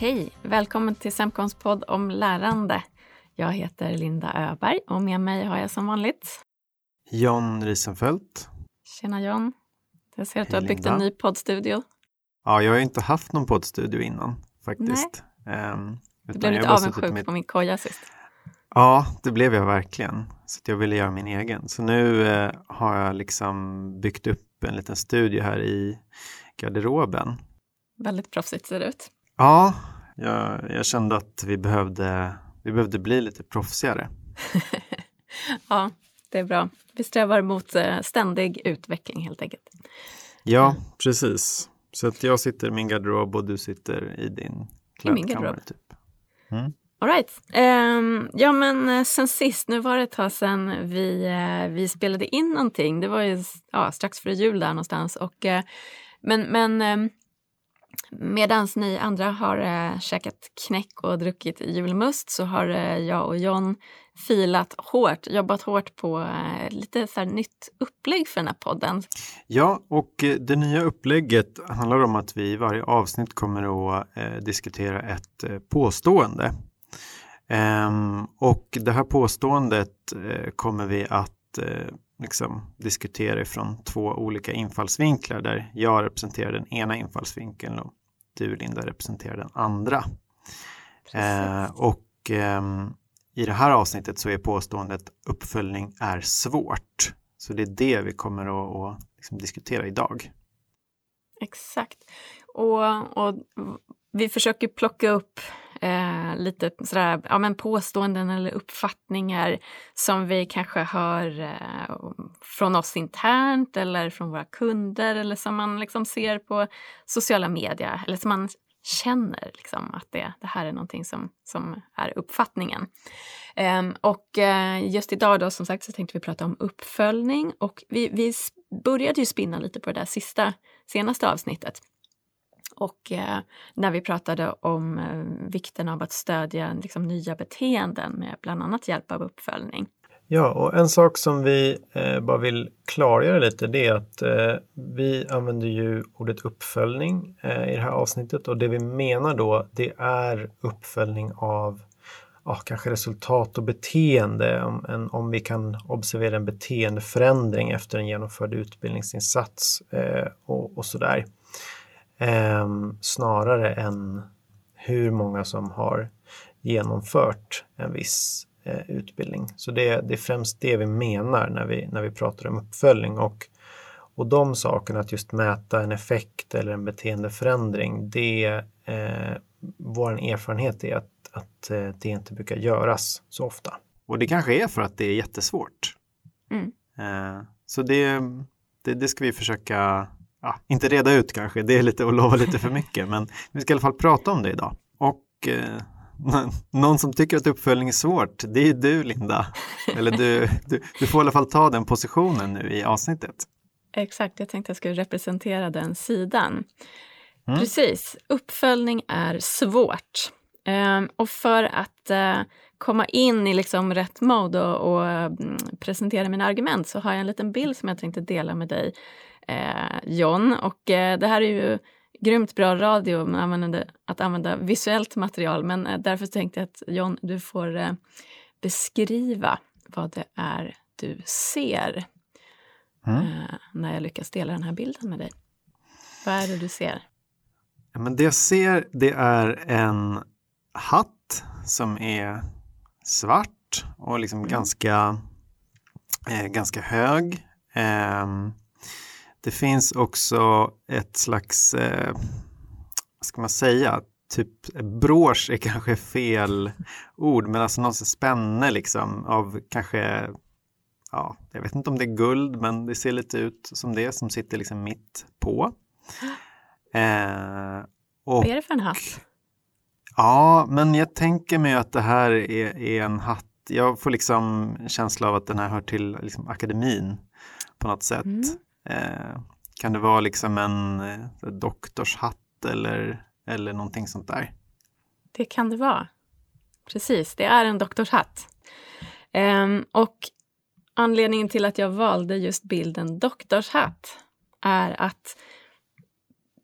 Hej! Välkommen till Semcons podd om lärande. Jag heter Linda Öberg och med mig har jag som vanligt John Riesenfeldt. Tjena John! Jag ser att Hej, du har byggt Linda. en ny poddstudio. Ja, jag har inte haft någon poddstudio innan faktiskt. Um, Du blev lite avundsjuk på min koja sist. Ja, det blev jag verkligen. Så jag ville göra min egen. Så nu eh, har jag liksom byggt upp en liten studio här i garderoben. Väldigt proffsigt ser det ut. Ja, jag, jag kände att vi behövde, vi behövde bli lite proffsigare. Ja, det är bra. Vi strävar mot eh, ständig utveckling helt enkelt. Ja, precis. Så att jag sitter i min garderob och du sitter i din I min klädkammare. garderob. Typ. Mm. All right. Ehm, ja, men eh, sen sist, nu var det ett tag sedan vi, eh, vi spelade in någonting. Det var ju ja, strax före jul där någonstans. Och, eh, men men eh, medan ni andra har eh, käkat knäck och druckit julmust så har eh, jag och John filat hårt, jobbat hårt på eh, lite så här nytt upplägg för den här podden. Ja, och eh, det nya upplägget handlar om att vi i varje avsnitt kommer att eh, diskutera ett eh, påstående. Ehm, och det här påståendet eh, kommer vi att eh, liksom diskutera från två olika infallsvinklar där jag representerar den ena infallsvinkeln och du Linda representerar den andra. Eh, och ehm, i det här avsnittet så är påståendet uppföljning är svårt. Så det är det vi kommer att, att liksom diskutera idag. Exakt. Och, och vi försöker plocka upp eh, lite sådär, ja, men påståenden eller uppfattningar som vi kanske hör eh, från oss internt eller från våra kunder eller som man liksom ser på sociala medier eller som man känner liksom, att det, det här är någonting som, som är uppfattningen. Ehm, och eh, just idag då som sagt så tänkte vi prata om uppföljning och vi, vi började ju spinna lite på det där sista, senaste avsnittet. Och eh, när vi pratade om eh, vikten av att stödja liksom, nya beteenden med bland annat hjälp av uppföljning. Ja, och en sak som vi eh, bara vill klargöra lite det är att eh, vi använder ju ordet uppföljning eh, i det här avsnittet och det vi menar då det är uppföljning av ja, kanske resultat och beteende. Om, en, om vi kan observera en beteendeförändring efter en genomförd utbildningsinsats eh, och, och sådär. Ehm, snarare än hur många som har genomfört en viss eh, utbildning. Så det, det är främst det vi menar när vi, när vi pratar om uppföljning. Och, och de sakerna, att just mäta en effekt eller en beteendeförändring, det eh, vår erfarenhet är att, att eh, det inte brukar göras så ofta. Och det kanske är för att det är jättesvårt. Mm. Eh, så det, det, det ska vi försöka, ja, inte reda ut kanske, det är lite att lova lite för mycket, men vi ska i alla fall prata om det idag. Och eh, någon som tycker att uppföljning är svårt, det är du Linda. Eller du, du, du får i alla fall ta den positionen nu i avsnittet. Exakt, jag tänkte jag skulle representera den sidan. Mm. Precis, uppföljning är svårt. Ehm, och för att eh, komma in i liksom rätt mode och, och mm, presentera mina argument så har jag en liten bild som jag tänkte dela med dig, eh, John. Och eh, det här är ju grymt bra radio med användande, att använda visuellt material men eh, därför tänkte jag att John, du får eh, beskriva vad det är du ser Mm. eh, när jag lyckas dela den här bilden med dig. Vad är det du ser? Ja, Men det jag ser det är en hatt som är svart och liksom ganska, eh, ganska hög. Ehm, det finns också ett slags, eh, vad ska man säga, typ brosch är kanske fel ord, men alltså någon spänne liksom av kanske, ja, jag vet inte om det är guld, men det ser lite ut som det som sitter liksom mitt på. Eh, och, Vad är det för en hatt? Ja, men jag tänker mig att det här är, är en hatt. Jag får liksom en känsla av att den här hör till liksom akademin på något sätt. Mm. Eh, kan det vara liksom en eh, doktorshatt eller, eller någonting sånt där? Det kan det vara. Precis, det är en doktorshatt. Ehm, och anledningen till att jag valde just bilden doktorshatt är att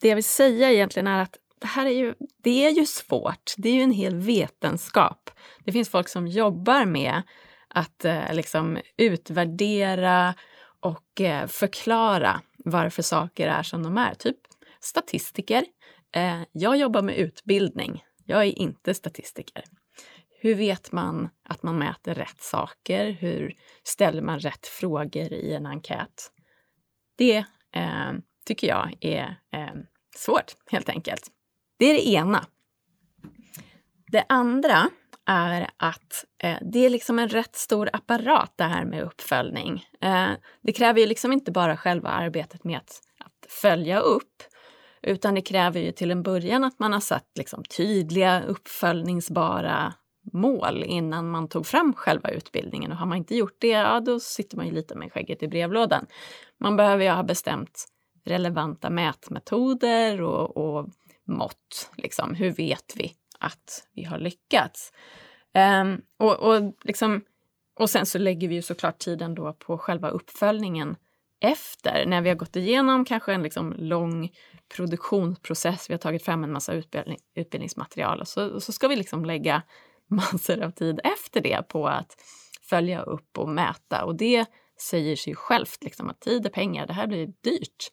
det jag vill säga egentligen är att det här är ju, det är ju svårt. Det är ju en hel vetenskap. Det finns folk som jobbar med att eh, liksom utvärdera och eh, förklara varför saker är som de är. Typ statistiker. Eh, jag jobbar med utbildning. Jag är inte statistiker. Hur vet man att man mäter rätt saker? Hur ställer man rätt frågor i en enkät? Det eh, tycker jag är eh, svårt, helt enkelt. Det är det ena. Det andra är att eh, det är liksom en rätt stor apparat det här med uppföljning. Eh, det kräver ju liksom inte bara själva arbetet med att, att, följa upp utan det kräver ju till en början att man har satt liksom tydliga uppföljningsbara mål innan man tog fram själva utbildningen. Och har man inte gjort det, ja då sitter man ju lite med skägget i brevlådan. Man behöver ju ha bestämt relevanta mätmetoder och, och mått. Liksom. Hur vet vi att vi har lyckats? Um, och, och, liksom, och sen så lägger vi ju såklart tiden då på själva uppföljningen efter, när vi har gått igenom kanske en liksom lång produktionsprocess, vi har tagit fram en massa utbildning, utbildningsmaterial och så, och så ska vi liksom lägga massor av tid efter det på att följa upp och mäta. Och det säger sig självt liksom, att tid är pengar, det här blir dyrt.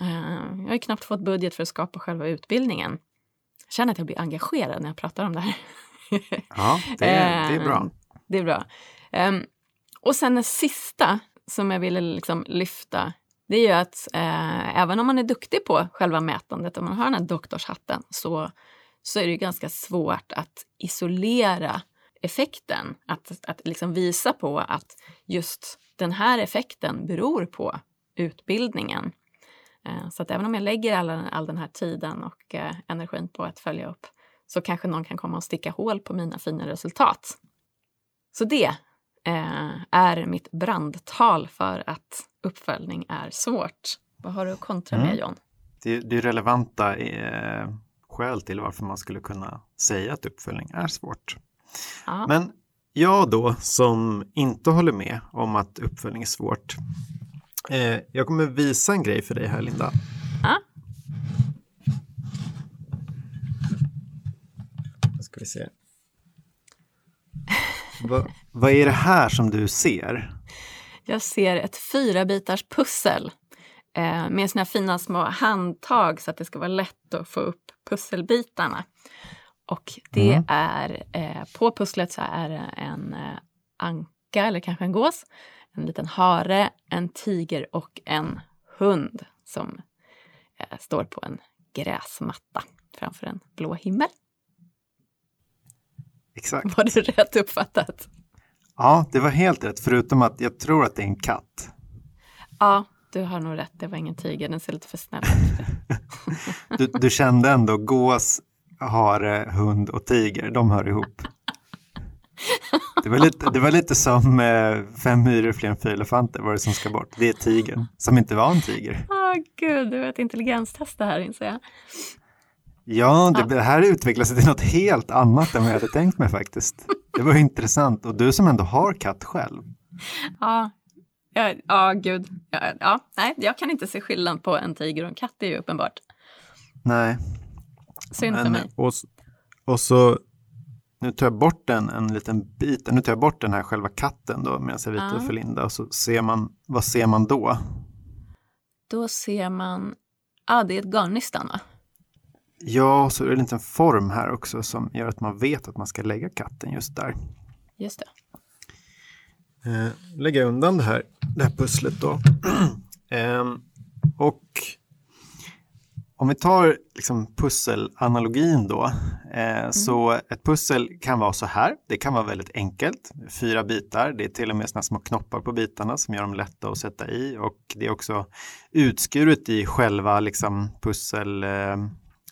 Uh, jag har ju knappt fått budget för att skapa själva utbildningen. Känner att jag blir engagerad när jag pratar om det här. ja, det, är, det är bra. Uh, det är bra. Um, och sen det sista som jag ville liksom lyfta, det är ju att uh, även om man är duktig på själva mätandet, om man har den här doktorshatten, så så är det ganska svårt att isolera effekten. Att, att liksom visa på att just den här effekten beror på utbildningen. Eh, så att även om jag lägger all, all den här tiden och eh, energin på att följa upp så kanske någon kan komma och sticka hål på mina fina resultat. Så det eh, är mitt brandtal för att uppföljning är svårt. Vad har du att kontra med mm. John? Det, det är relevanta eh, skäl till varför man skulle kunna säga att uppföljning är svårt. Ja. Men jag då som inte håller med om att uppföljning är svårt. Eh, jag kommer visa en grej för dig här Linda. Ja. ska vi se. Va, vad är det här som du ser? Jag ser ett fyra bitars pussel eh, med såna fina små handtag så att det ska vara lätt att få upp pusselbitarna. Och det mm. är, eh, på pusslet så är det en eh, anka eller kanske en gås, en liten hare, en tiger och en hund som eh, står på en gräsmatta framför en blå himmel. Exakt. Var det rätt uppfattat? Ja, det var helt rätt, förutom att jag tror att det är en katt. Ja, du har nog rätt, det var ingen tiger, den ser lite för snäll ut. du, du kände ändå gås, hare, hund och tiger, de hör ihop. Det var lite, det var lite som eh, fem myror fler än fyra elefanter, vad det som ska bort? Det är tigern, som inte var en tiger. Åh oh, gud, det var ett intelligenstest det här inser jag. Ja, det, det här utvecklas till något helt annat än vad jag hade tänkt mig faktiskt. Det var intressant och du som ändå har katt själv. Ja, Ja, ja gud. Ja, ja, nej, jag kan inte se skillnad på en tiger och en katt, det är ju uppenbart. Nej. Synd för mig. Och, och så, nu tar jag bort en, en liten bit, nu tar jag bort den här själva katten då medan jag visar ja. för Linda och så ser man, vad ser man då? Då ser man, ja ah, det är ett garnnystan va? Ja, så är det en liten form här också som gör att man vet att man ska lägga katten just där. Just det eh, lägga undan det här, det här pusslet då. eh, och om vi tar liksom pusselanalogin då, eh, mm. så ett pussel kan vara så här. Det kan vara väldigt enkelt, fyra bitar. Det är till och med såna små knoppar på bitarna som gör dem lätta att sätta i och det är också utskuret i själva liksom pussel eh,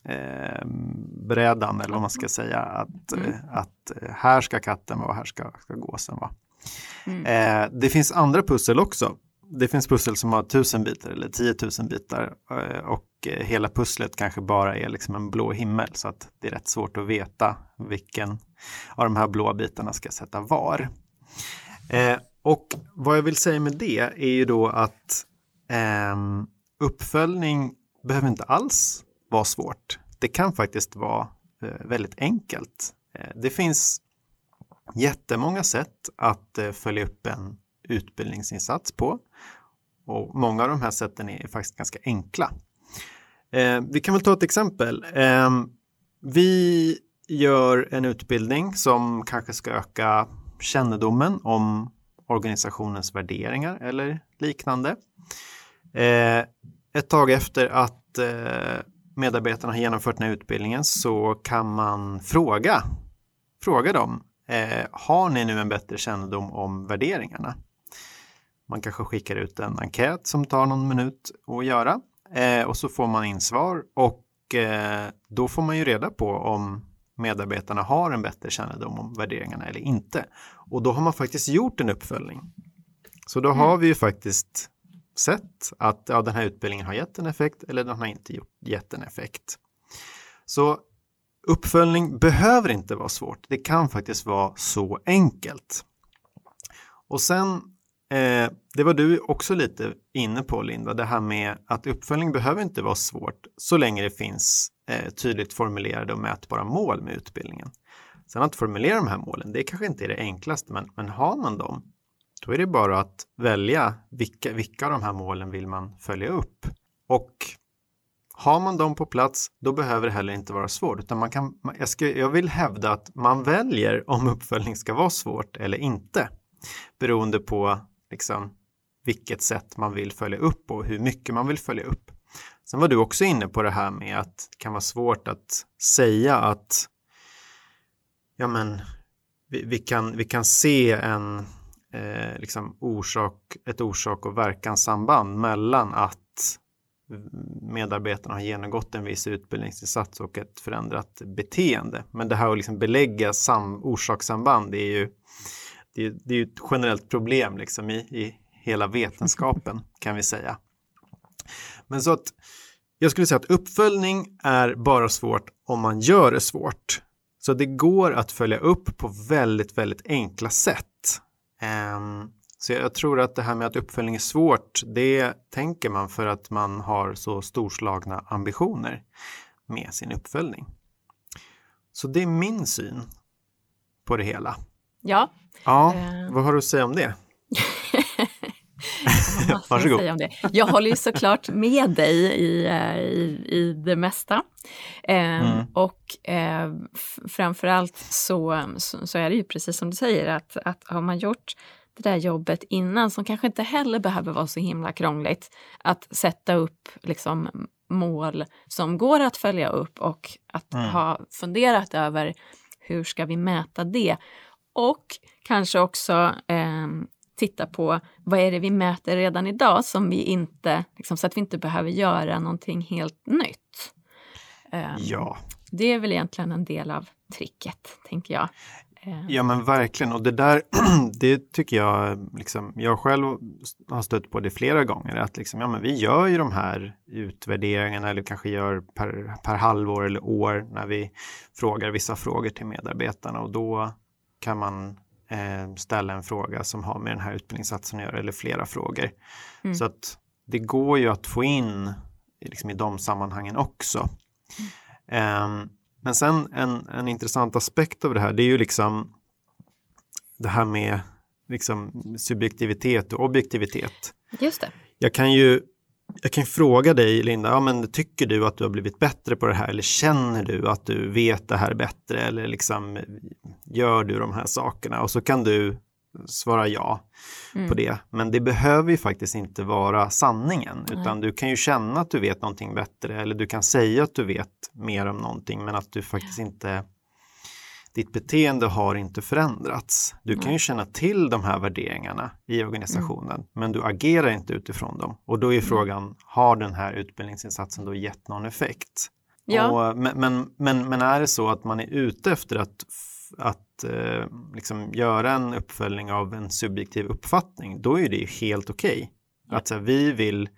eh, brädan eller vad man ska säga. Att, mm. Eh, att här ska katten vara, här ska, ska gåsen vara. Mm. Eh, det finns andra pussel också. Det finns pussel som har tusen bitar eller tiotusen bitar eh, och hela pusslet kanske bara är liksom en blå himmel så att det är rätt svårt att veta vilken av de här blå bitarna ska sätta var. Eh, och vad jag vill säga med det är ju då att eh, uppföljning behöver inte alls vara svårt det kan faktiskt vara eh, väldigt enkelt. Eh, det finns jättemånga sätt att eh, följa upp en utbildningsinsats på. Och många av de här sätten är faktiskt ganska enkla. Eh, vi kan väl ta ett exempel. Eh, vi gör en utbildning som kanske ska öka kännedomen om organisationens värderingar eller liknande. Eh, ett tag efter att eh, medarbetarna har genomfört den här utbildningen så kan man fråga, fråga dem, eh, har ni nu en bättre kännedom om värderingarna? Man kanske skickar ut en enkät som tar någon minut att göra eh, och så får man in svar och eh, då får man ju reda på om medarbetarna har en bättre kännedom om värderingarna eller inte. Och då har man faktiskt gjort en uppföljning. Så då har vi ju faktiskt sett att ja, den här utbildningen har gett en effekt eller den har inte gett en effekt. Så uppföljning behöver inte vara svårt. Det kan faktiskt vara så enkelt. Och sen, eh, det var du också lite inne på Linda, det här med att uppföljning behöver inte vara svårt så länge det finns eh, tydligt formulerade och mätbara mål med utbildningen. Sen att formulera de här målen, det kanske inte är det enklaste, men, men har man dem, då är det bara att välja vilka, vilka av de här målen vill man följa upp. Och har man dem på plats, då behöver det heller inte vara svårt, utan man kan, jag, ska, jag vill hävda att man väljer om uppföljning ska vara svårt eller inte, beroende på liksom, vilket sätt man vill följa upp och hur mycket man vill följa upp. Sen var du också inne på det här med att det kan vara svårt att säga att ja men vi, vi kan, vi kan se en eh, liksom orsak, ett orsak och verkanssamband mellan att medarbetarna har genomgått en viss utbildningsinsats och ett förändrat beteende. Men det här att liksom belägga sam, orsakssamband det är ju det är, det är ett generellt problem liksom i, i hela vetenskapen kan vi säga. Men så att jag skulle säga att uppföljning är bara svårt om man gör det svårt. Så det går att följa upp på väldigt, väldigt enkla sätt. Um, så jag tror att det här med att uppföljning är svårt, det tänker man för att man har så storslagna ambitioner med sin uppföljning. Så det är min syn på det hela. Ja. Ja, uh... vad har du att säga om det? Varsågod. Säga om det. Jag håller ju såklart med dig i, eh, i, i det mesta. Eh, mm. Och eh, framförallt så, så, så, är det ju precis som du säger att, att har man gjort det där jobbet innan som kanske inte heller behöver vara så himla krångligt. Att sätta upp liksom mål som går att följa upp och att mm. ha funderat över hur ska vi mäta det? Och kanske också eh, titta på vad är det vi mäter redan idag som vi inte, liksom, så att vi inte behöver göra någonting helt nytt. Um, ja. Det är väl egentligen en del av tricket, tänker jag. Um, ja men verkligen och det där, det tycker jag, liksom, jag själv har stött på det flera gånger, att liksom, ja, men vi gör ju de här utvärderingarna eller kanske gör per, per halvår eller år när vi frågar vissa frågor till medarbetarna och då kan man eh, ställa en fråga som har med den här utbildningssatsen att göra eller flera frågor. Mm. Så att det går ju att få in liksom, i de sammanhangen också. Mm. Eh, men sen en, en intressant aspekt av det här, det är ju liksom det här med liksom subjektivitet och objektivitet. Just det. Jag kan ju jag kan fråga dig Linda, ja, men tycker du att du har blivit bättre på det här? Eller känner du att du vet det här bättre? Eller liksom gör du de här sakerna? Och så kan du svara ja mm. på det. Men det behöver ju faktiskt inte vara sanningen utan du kan ju känna att du vet någonting bättre. Eller du kan säga att du vet mer om någonting men att du faktiskt inte ditt beteende har inte förändrats. Du kan ju känna till de här värderingarna i organisationen, mm. men du agerar inte utifrån dem. Och då är mm. frågan, har den här utbildningsinsatsen då gett någon effekt? Ja. Och, men, men, men, men, är det så att man är ute efter att, att eh, liksom göra en uppföljning av en subjektiv uppfattning, då är det ju helt okej. Okay. Ja. Att här, vi, vill,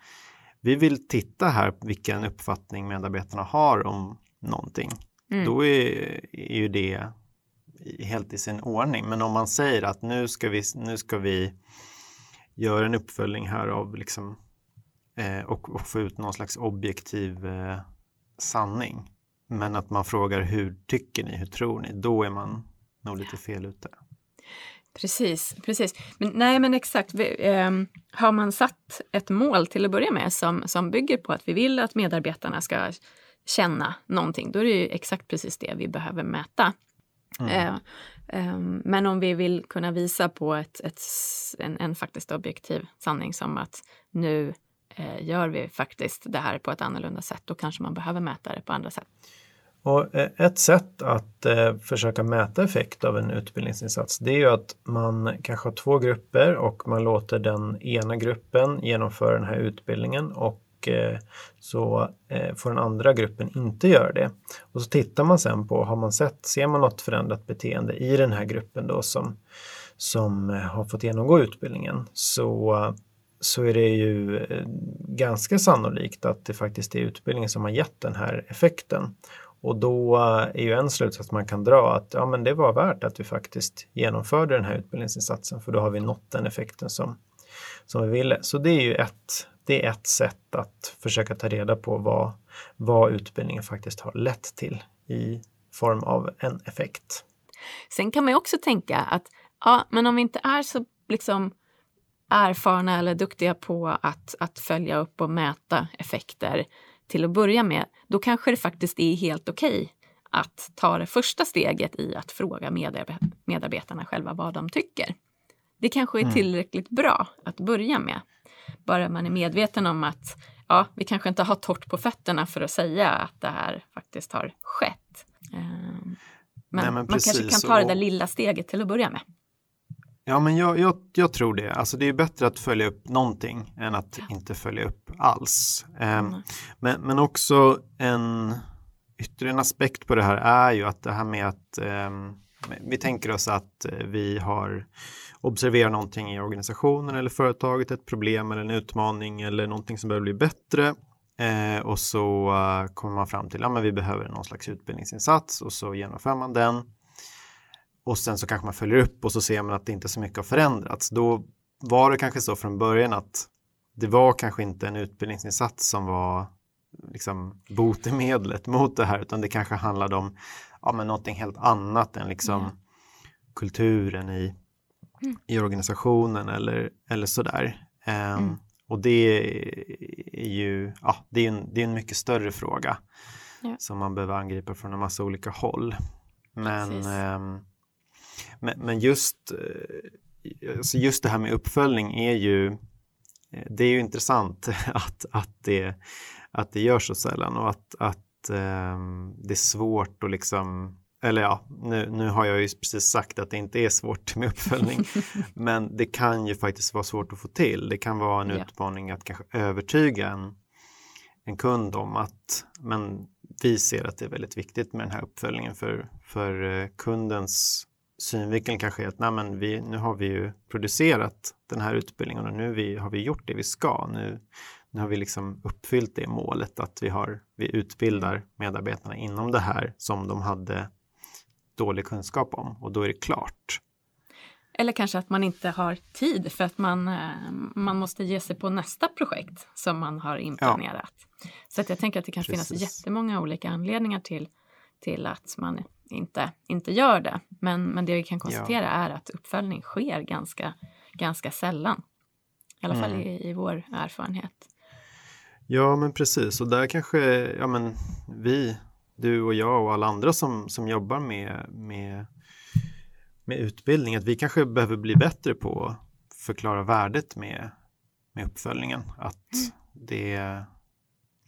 vi vill titta här vilken uppfattning medarbetarna har om någonting. Mm. Då är, är ju det helt i sin ordning. Men om man säger att nu ska vi, nu ska vi göra en uppföljning här av liksom, eh, och, och, få ut någon slags objektiv eh, sanning. men att man frågar hur tycker ni, hur tror ni, då är man nog lite fel ute. Precis, precis. Men, nej, men exakt. Vi, eh, har man satt ett mål till att börja med som, som bygger på att vi vill att medarbetarna ska känna någonting, då är det ju exakt precis det vi behöver mäta. Mm. Eh, eh, men om vi vill kunna visa på ett, ett, en, en faktiskt objektiv sanning som att nu eh, gör vi faktiskt det här på ett annorlunda sätt, då kanske man behöver mäta det på andra sätt. Och eh, ett sätt att försöka mäta effekt av en utbildningsinsats det är ju att man kanske har två grupper och man låter den ena gruppen genomföra den här utbildningen och Eh, så eh, får den andra gruppen inte göra det. Och så tittar man sen på, har man sett, ser man något förändrat beteende i den här gruppen då som, som eh, har fått genomgå utbildningen så så är det ju ganska sannolikt att det faktiskt är utbildningen som har gett den här effekten. Och då är ju en slutsats man kan dra att ja, men det var värt att vi faktiskt genomförde den här utbildningsinsatsen för då har vi nått den effekten som, som vi ville. Så det är ju ett, det är ett sätt att försöka ta reda på vad, vad utbildningen faktiskt har lett till i form av en effekt. Sen kan man ju också tänka att ja, men om vi inte är så liksom erfarna eller duktiga på att, att följa upp och mäta effekter till att börja med, då kanske det faktiskt är helt okej okay att ta det första steget i att fråga medarbetarna själva vad de tycker. Det kanske är mm. tillräckligt bra att börja med. Bara man är medveten om att ja, vi kanske inte har torrt på fötterna för att säga att det här faktiskt har skett. Ehm, men, Nej, men man kanske kan ta det där lilla steget till att börja med. Ja, men jag, jag, jag, tror det. Alltså det är bättre att följa upp någonting än att ja. inte följa upp alls. Mm. men, men också en ytterligare en aspekt på det här är ju att det här med att eh, vi tänker oss att eh, vi har observerat någonting i organisationen eller företaget, ett problem eller en utmaning eller någonting som behöver bli bättre. Eh, och så uh, kommer man fram till att ja, vi behöver någon slags utbildningsinsats och så genomför man den och sen så kanske man följer upp och så ser man att det inte så mycket har förändrats. Då var det kanske så från början att det var kanske inte en utbildningsinsats som var liksom botemedlet mot det här utan det kanske handlade om ja, men någonting helt annat än liksom mm. kulturen i, mm. i organisationen eller, eller sådär. Um, mm. Och det är ju ja, det är en, det är en mycket större fråga ja. som man behöver angripa från en massa olika håll. Men um, men, men just, eh, alltså just det här med uppföljning är ju, eh, det är ju intressant att, att, det, att det görs så sällan och att, att um, det är svårt att liksom eller ja, nu, nu har jag ju precis sagt att det inte är svårt med uppföljning, men det kan ju faktiskt vara svårt att få till. Det kan vara en yeah. utmaning att kanske övertyga en, en kund om att men vi ser att det är väldigt viktigt med den här uppföljningen för, för eh, kundens synvinkeln kanske är att nej men vi, nu har vi ju producerat den här utbildningen och nu vi, har vi gjort det vi ska. Nu, nu har vi liksom uppfyllt det målet att vi, har, vi utbildar medarbetarna inom det här som de hade dålig kunskap om och då är det klart. Eller kanske att man inte har tid för att man, eh, man måste ge sig på nästa projekt som man har inplanerat. Ja. Så att jag tänker att det kan Precis. finnas jättemånga olika anledningar till, till att man inte, inte gör det. Men, men det vi kan konstatera ja. är att uppföljning sker ganska, ganska sällan. I alla fall mm. i, i vår erfarenhet. Ja, men precis. Och där kanske ja, men vi, du och jag och alla andra som, som jobbar med, med, med utbildning, att vi kanske behöver bli bättre på att förklara värdet med, med uppföljningen. Att, mm. det,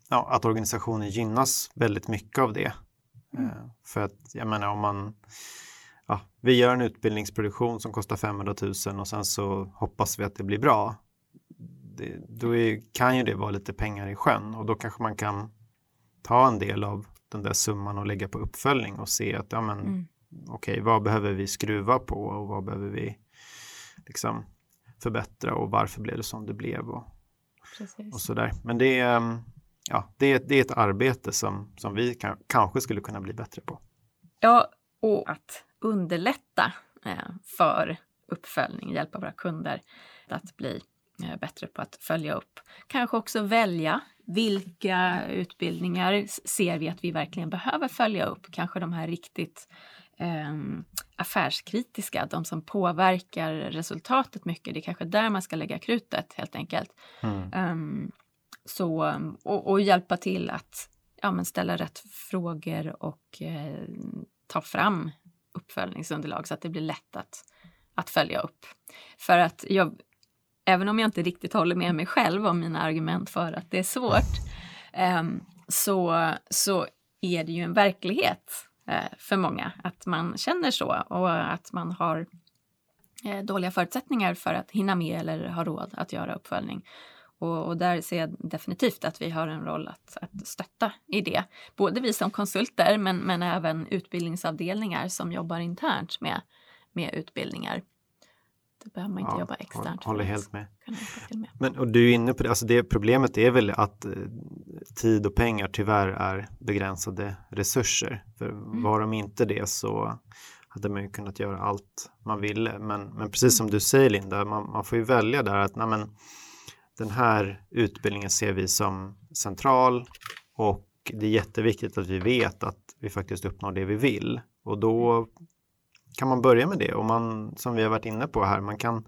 ja, att organisationen gynnas väldigt mycket av det. Mm. Eh, för att jag menar om man ja, vi gör en utbildningsproduktion som kostar 500 000 och sen så hoppas vi att det blir bra. Det, då är, kan ju det vara lite pengar i sjön och då kanske man kan ta en del av den där summan och lägga på uppföljning och se att ja, men, mm. okej, okay, vad behöver vi skruva på och vad behöver vi liksom förbättra och varför blev det som det blev och, och sådär. Men det är ehm, ja, det, är, det är ett arbete som, som vi kan, kanske skulle kunna bli bättre på. Ja, och att underlätta eh, för uppföljning, hjälpa våra kunder att bli bättre på att följa upp. Kanske också välja vilka utbildningar ser vi att vi verkligen behöver följa upp? Kanske de här riktigt eh, affärskritiska, de som påverkar resultatet mycket. Det är kanske där man ska lägga krutet helt enkelt. Mm. Um, så, och, och, hjälpa till att ja, men ställa rätt frågor och eh, ta fram uppföljningsunderlag så att det blir lätt att, att följa upp. För att jag, även om jag inte riktigt håller med mig själv om mina argument för att det är svårt, ehm, så, så är det ju en verklighet eh, för många att man känner så och att man har eh, dåliga förutsättningar för att hinna med eller ha råd att göra uppföljning. Och, och, där ser jag definitivt att vi har en roll att, att stötta i det. Både vi som konsulter men, men även utbildningsavdelningar som jobbar internt med, med utbildningar. Det behöver man inte ja, jobba externt. Håller helt med. med. Men, och du är inne på det, alltså det problemet är väl att eh, tid och pengar tyvärr är begränsade resurser. För mm. var de inte det så hade man ju kunnat göra allt man ville. Men, men precis som du säger Linda, man, man får ju välja där att nej, men, den här utbildningen ser vi som central och det är jätteviktigt att vi vet att vi faktiskt uppnår det vi vill. Och då kan man börja med det och man, som vi har varit inne på här, man kan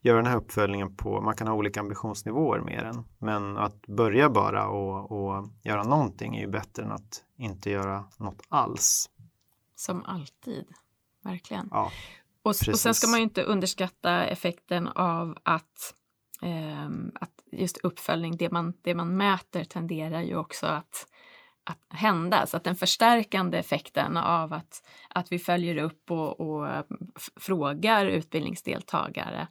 göra den här uppföljningen på, man kan ha olika ambitionsnivåer med den. Men att börja bara och, och göra någonting är ju bättre än att inte göra något alls. Som alltid, verkligen. Ja, och, och sen ska man ju inte underskatta effekten av att eh, att just uppföljning, det man, det man mäter tenderar ju också att, att hända. Så att den förstärkande effekten av att, att vi följer upp och, och frågar utbildningsdeltagare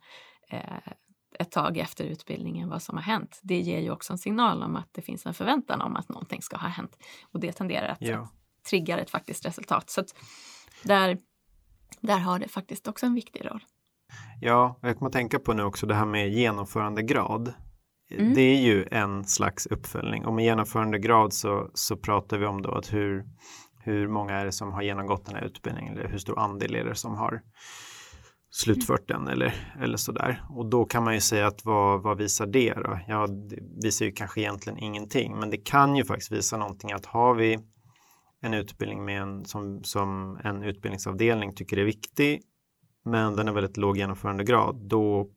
eh, ett tag efter utbildningen vad som har hänt. Det ger ju också en signal om att det finns en förväntan om att någonting ska ha hänt. Och det tenderar att, ja. trigga ett faktiskt resultat. Så att där, där har det faktiskt också en viktig roll. Ja, jag kommer att tänka på nu också det här med genomförandegrad. Mm. Det är ju en slags uppföljning och med genomförandegrad så, så pratar vi om då att hur, hur många är det som har genomgått den här utbildningen eller hur stor andel är det som har slutfört den eller, eller sådär. Och då kan man ju säga att vad, vad visar det då? Ja, det visar ju kanske egentligen ingenting, men det kan ju faktiskt visa någonting att har vi en utbildning med en, som, som en utbildningsavdelning tycker är viktig men den är väldigt låg genomförandegrad, då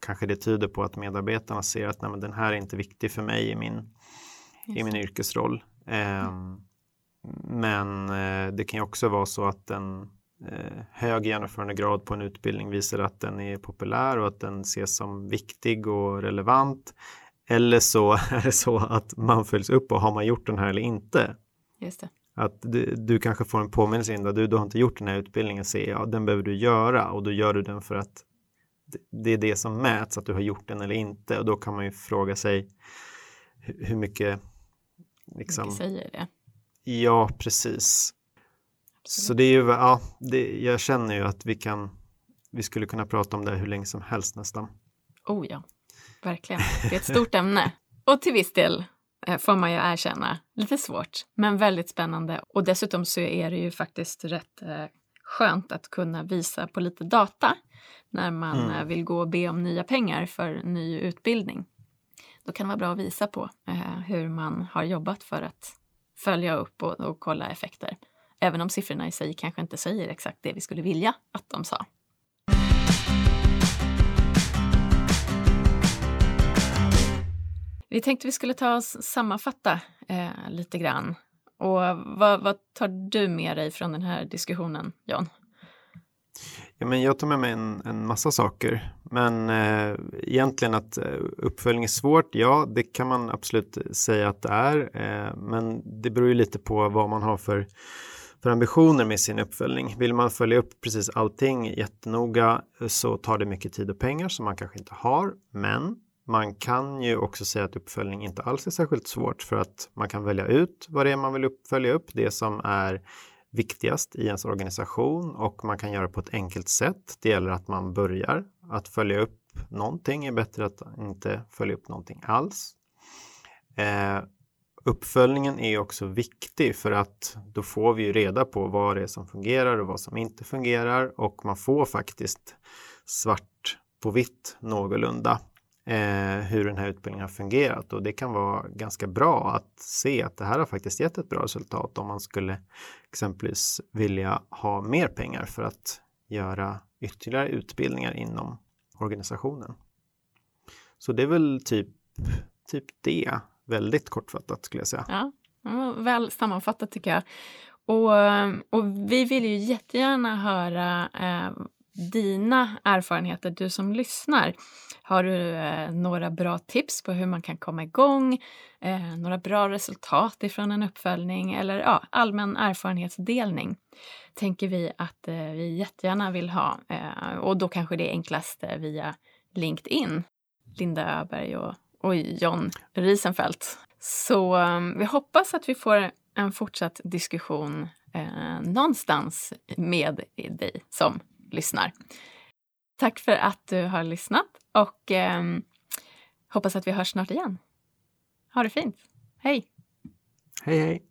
kanske det tyder på att medarbetarna ser att nej, den här är inte viktig för mig i min, i min yrkesroll. Eh, men eh, det kan ju också vara så att en eh, hög genomförandegrad på en utbildning visar att den är populär och att den ses som viktig och relevant. Eller så är det så att man följs upp och har man gjort den här eller inte. Just det. Att du, du kanske får en påminnelse in, du, du har inte gjort den här utbildningen, säger jag, den behöver du göra och då gör du den för att det är det som mäts, att du har gjort den eller inte och då kan man ju fråga sig hur mycket liksom, mycket säger det? Ja, precis. Absolut. Så det är ju, ja, det, jag känner ju att vi kan, vi skulle kunna prata om det hur länge som helst nästan. Oh ja, verkligen. Det är ett stort ämne och till viss del Eh, får man ju erkänna. Lite svårt, men väldigt spännande. Och dessutom så är det ju faktiskt rätt eh, skönt att kunna visa på lite data när man mm. Eh, vill gå och be om nya pengar för ny utbildning. Då kan det vara bra att visa på eh, hur man har jobbat för att följa upp och, och kolla effekter. Även om siffrorna i sig kanske inte säger exakt det vi skulle vilja att de sa. Vi tänkte vi skulle ta oss sammanfatta eh, lite grann. Och vad, vad, tar du med dig från den här diskussionen, John? Ja, men jag tar med mig en, en massa saker. Men eh, egentligen att eh, uppföljning är svårt, ja det kan man absolut säga att det är. Eh, men det beror ju lite på vad man har för, för ambitioner med sin uppföljning. Vill man följa upp precis allting jättenoga eh, så tar det mycket tid och pengar som man kanske inte har. Men man kan ju också säga att uppföljning inte alls är särskilt svårt för att man kan välja ut vad det är man vill följa upp, det som är viktigast i ens organisation och man kan göra på ett enkelt sätt. Det gäller att man börjar. Att följa upp någonting är bättre att inte följa upp någonting alls. Eh, uppföljningen är också viktig för att då får vi ju reda på vad det är som fungerar och vad som inte fungerar och man får faktiskt svart på vitt någorlunda eh, hur den här utbildningen har fungerat och det kan vara ganska bra att se att det här har faktiskt gett ett bra resultat om man skulle exempelvis vilja ha mer pengar för att göra ytterligare utbildningar inom organisationen. Så det är väl typ, typ det, väldigt kortfattat skulle jag säga. Ja, väl sammanfattat tycker jag. Och, och vi vill ju jättegärna höra eh, dina erfarenheter, du som lyssnar. Har du eh, några bra tips på hur man kan komma igång? Eh, några bra resultat ifrån en uppföljning eller ja, allmän erfarenhetsdelning? Tänker vi att eh, vi jättegärna vill ha eh, och då kanske det är enklast eh, via LinkedIn. Linda Öberg och, och John Risenfeldt. Så eh, vi hoppas att vi får en fortsatt diskussion eh, någonstans med dig som lyssnar. Tack för att du har lyssnat och eh, hoppas att vi hörs snart igen. Ha det fint. Hej! Hej, hej!